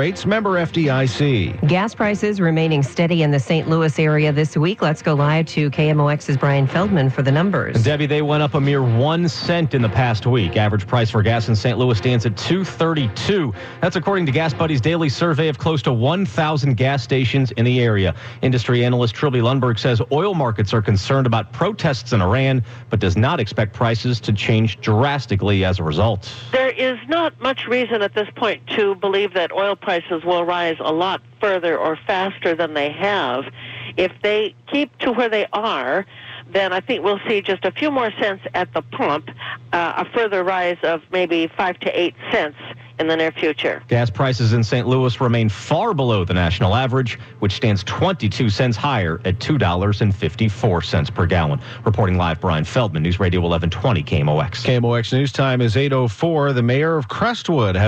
Rates member FDIC. Gas prices remaining steady in the St. Louis area this week. Let's go live to KMOX's Brian Feldman for the numbers. Debbie, they went up a mere one cent in the past week. Average price for gas in St. Louis stands at 232. That's according to Gas Buddy's daily survey of close to 1,000 gas stations in the area. Industry analyst Trilby Lundberg says oil markets are concerned about protests in Iran, but does not expect prices to change drastically as a result. There is not much reason at this point to believe that oil prices prices will rise a lot further or faster than they have. If they keep to where they are, then I think we'll see just a few more cents at the pump, uh, a further rise of maybe five to eight cents in the near future. Gas prices in St. Louis remain far below the national average, which stands 22 cents higher at $2.54 per gallon. Reporting live, Brian Feldman, News Radio 1120 KMOX. KMOX News Time is 8.04. The mayor of Crestwood has